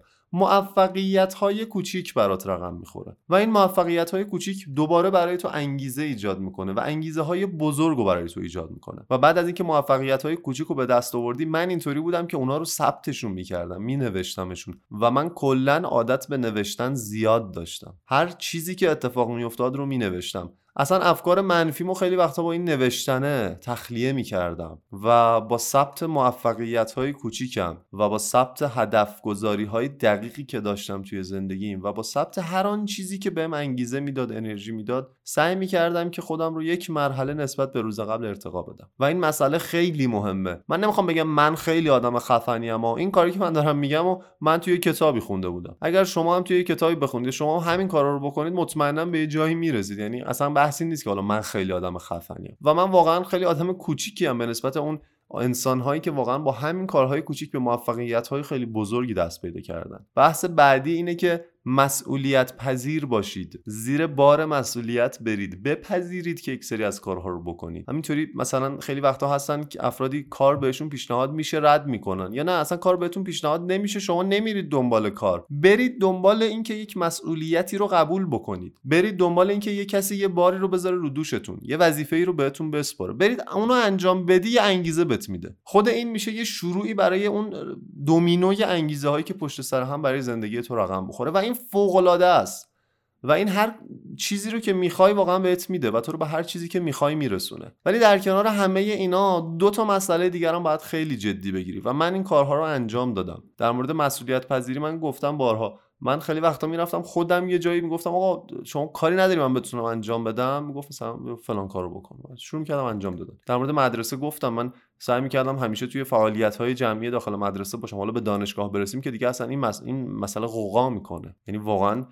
موفقیت های کوچیک برات رقم می‌خوره. و این موفقیت های کوچیک دوباره برای تو انگیزه ایجاد می‌کنه و انگیزه های بزرگ رو برای تو ایجاد می‌کنه. و بعد از اینکه موفقیت های کوچیک رو به دست آوردی من اینطوری بودم که اونا رو ثبتشون می‌کردم مینوشتمشون. و من کلا عادت به نوشتن زیاد داشتم. هر چیزی که اتفاق میافتاد رو مینوشتم. اصلا افکار منفیمو خیلی وقتا با این نوشتنه تخلیه می‌کردم و با ثبت موفقیت های کوچیکم و با ثبت هدف گذاری های دقیقی که داشتم توی زندگیم و با ثبت هر آن چیزی که بهم انگیزه می‌داد انرژی می‌داد سعی می‌کردم که خودم رو یک مرحله نسبت به روز قبل ارتقا بدم. و این مسئله خیلی مهمه. من نمی‌خوام بگم من خیلی آدم خفنی اما این کاری که من دارم میگم و من توی کتابی خونده بودم. اگر شما هم توی کتابی بخونید شما هم همین کارا رو بکنید مطمئنا به جایی می‌رسید. یعنی اصلا بحثی نیست که حالا من خیلی آدم خفنیم. و من واقعا خیلی آدم کوچیکی ام به نسبت اون انسان هایی که واقعا با همین کارهای کوچیک به موفقیت های خیلی بزرگی دست پیدا کردن. بحث بعدی اینه که مسئولیت پذیر باشید. زیر بار مسئولیت برید. بپذیرید که یک سری از کارها رو بکنید. همینطوری مثلا خیلی وقتا هستن که افرادی کار بهشون پیشنهاد میشه رد می‌کنن. یا نه اصلا کار بهتون پیشنهاد نمیشه شما نمیرید دنبال کار. برید دنبال اینکه یک مسئولیتی رو قبول بکنید. برید دنبال اینکه یه کسی یه باری رو بذاره رو دوشتون. یه وظیفه ای رو بهتون بسپاره. برید اونو انجام بدی یه انگیزه بت میده. خود این میشه یه شروعی برای اون دومینوی انگیزه هایی که پشت سر هم برای زندگی تو رقم بخوره. و این فوق العاده است. و این هر چیزی رو که می‌خوای واقعا بهت میده و تو رو به هر چیزی که می‌خوای میرسونه. ولی در کنار همه اینا دو تا مسئله دیگر هم باید خیلی جدی بگیری و من این کارها رو انجام دادم. در مورد مسئولیت پذیری من گفتم بارها من خیلی وقتا می‌رفتم خودم یه جایی می‌گفتم آقا شما کاری نداری من بتونم انجام بدم؟ می‌گفت مثلا فلان کارو بکن. شروع کردم انجام دادم در مورد مدرسه گفتم من سعی می‌کردم همیشه توی فعالیت های جمعی داخل مدرسه باشم. حالا به دانشگاه برسیم که دیگه اصلا این, مس... این مسئله قوقا می‌کنه. یعنی واقعا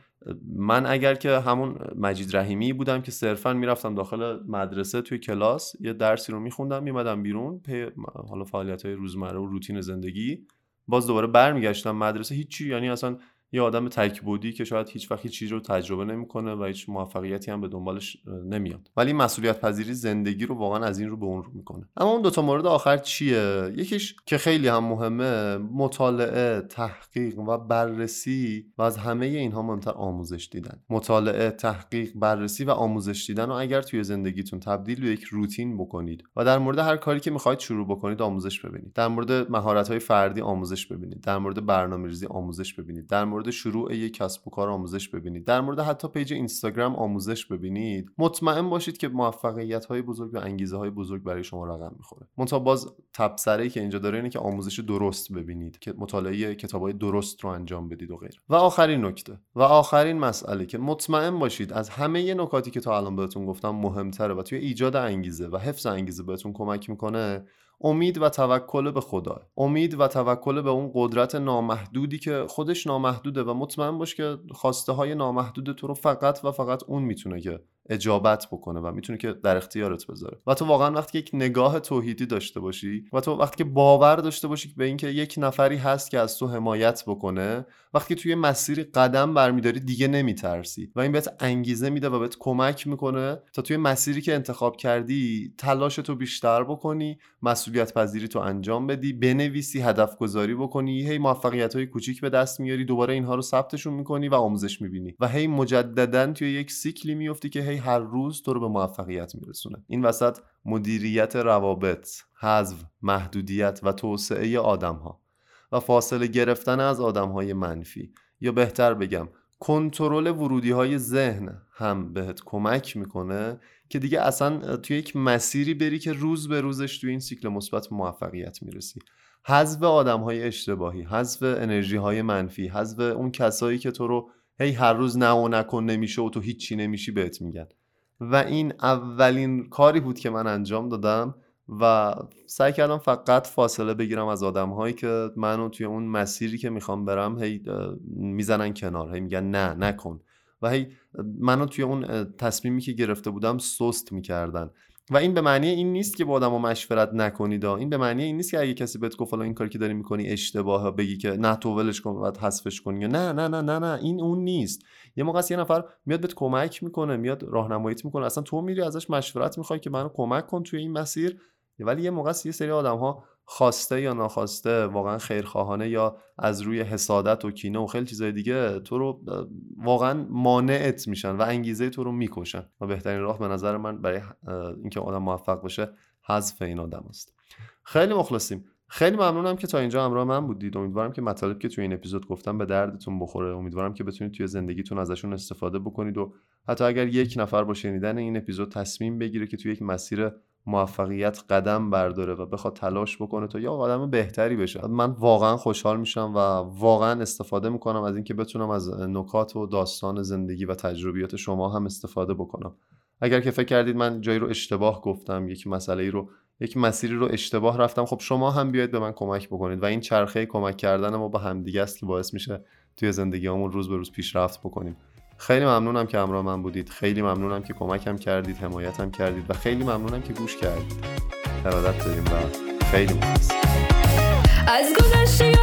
من اگر که همون مجید رحیمی بودم که صرفا می‌رفتم داخل مدرسه توی کلاس یه درسی رو میخوندم میمدم بیرون پی حالا فعالیت های روزمره و روتین زندگی باز دوباره برمیگشتم مدرسه. هیچی یعنی اصلا یه آدم تکبودی که شاید هیچ وقت چیزی رو تجربه نمی‌کنه و هیچ موفقیتی هم به دنبالش نمیاد. ولی مسئولیت پذیری زندگی رو واقعا از این رو به اون رو می‌کنه. اما اون دوتا مورد آخر چیه؟ یکیش که خیلی هم مهمه مطالعه تحقیق و بررسی و از همه اینها مهمتر آموزش دیدن. مطالعه تحقیق بررسی و آموزش دیدن و اگر توی زندگیتون تبدیل به یک روتین بکنید و در مورد هر کاری که می‌خواید شروع بکنید آموزش ببینید. در مورد مهارت های فردی آموزش ببینید. در مورد برنامه‌ریزی آموزش ببینید. در شروع یک کسب و کار آموزش ببینید. در مورد حتی پیج اینستاگرام آموزش ببینید. مطمئن باشید که موفقیت های بزرگ و انگیزه های بزرگ برای شما رقم می‌خوره. منتها باز تبصره که اینجا داره اینه که آموزش درست ببینید که مطالعه کتاب های درست رو انجام بدید و غیره. و آخرین نکته. و آخرین مسئله که مطمئن باشید از همه نکاتی که تا الان بهتون گفتم مهمتره و توی ایجاد انگیزه و حفظ انگیزه بهتون کمک می‌کنه امید و توکل به خدا. امید و توکل به اون قدرت نامحدودی که خودش نامحدوده و مطمئن باش که خواسته های نامحدود تو رو فقط و فقط اون می‌تونه که اجابت بکنه و می‌تونه که در اختیارت بذاره. و تو واقعا وقتی یک نگاه توحیدی داشته باشی و تو وقتی که باور داشته باشی به اینکه یک نفری هست که از تو حمایت بکنه وقتی توی مسیر قدم برمیداری دیگه نمیترسی و این بهت انگیزه میده و بهت کمک می‌کنه تا توی مسیری که انتخاب کردی تلاش تو بیشتر بکنی مسئولیت پذیری تو انجام بدی بنویسی هدف گذاری بکنی هی موفقیت های کوچیک به دست میاری دوباره اینها رو ثبتشون می‌کنی و آموزش می‌بینی. و هی مجددا توی یک سیکلی میفتی که هر روز تو رو به موفقیت میرسونه. این وسط مدیریت روابط حذف محدودیت و توسعه آدم ها و فاصله گرفتن از آدم های منفی. یا بهتر بگم کنترل ورودی های ذهن هم بهت کمک می‌کنه که دیگه اصلا توی یک مسیری بری که روز به روزش توی این سیکل مثبت موفقیت می‌رسی. حذف آدم های اشتباهی حذف انرژی های منفی حذف اون کسایی که تو رو هی هر روز نه و نکن نمیشه و تو هیچی نمیشی بهت میگن. و این اولین کاری بود که من انجام دادم و سعی کردم فقط فاصله بگیرم از آدم هایی که منو توی اون مسیری که می‌خوام برم هی می‌زنن کنار هی میگن نه نکن. و هی منو توی اون تصمیمی که گرفته بودم سست می‌کردن. و این به معنی این نیست که با آدم مشورت نکنید این به معنی این نیست که اگه کسی بهت گفت این کاری که داری می‌کنی اشتباهه بگی که نه تو ولش کن و حذفش کنی نه نه نه نه نه. این اون نیست. یه موقع یه نفر میاد بهت کمک می‌کنه میاد راهنماییت می‌کنه. اصلا تو میری ازش مشورت می‌خوای که منو کمک کن توی این مسیر. ولی یه موقع یه سری آدم ها خواسته یا ناخواسته واقعا خیرخواهانه یا از روی حسادت و کینه و خیلی چیزای دیگه تو رو واقعا مانعت میشن و انگیزه تو رو می‌کشن. و بهترین راه به نظر من برای اینکه آدم موفق بشه حذف این آدم است. خیلی مخلصیم. خیلی ممنونم که تا اینجا همراه من بودید. امیدوارم که مطالب که توی این اپیزود گفتم به دردتون بخوره. امیدوارم که بتونید توی زندگیتون ازشون استفاده بکنید و حتی اگر یک نفر با شنیدن این اپیزود تصمیم بگیره که توی یک مسیر موفقیت قدم برداره و بخواد تلاش بکنه تا یا آدم بهتری بشه. من واقعا خوشحال میشم و واقعا استفاده می‌کنم از اینکه بتونم از نکات و داستان زندگی و تجربیات شما هم استفاده بکنم. اگر که فکر کردید من جایی رو اشتباه گفتم یک مسئله رو یک مسیری رو اشتباه رفتم خب شما هم بیاید به من کمک بکنید و این چرخه کمک کردن ما با همدیگه است که باعث میشه توی زندگیمون روز به روز پیشرفت بکنیم. خیلی ممنونم که همراه من بودید. خیلی ممنونم که کمکم کردید حمایتم کردید و خیلی ممنونم که گوش کردید. ارادت داریم و خیلی مخلص از گذشته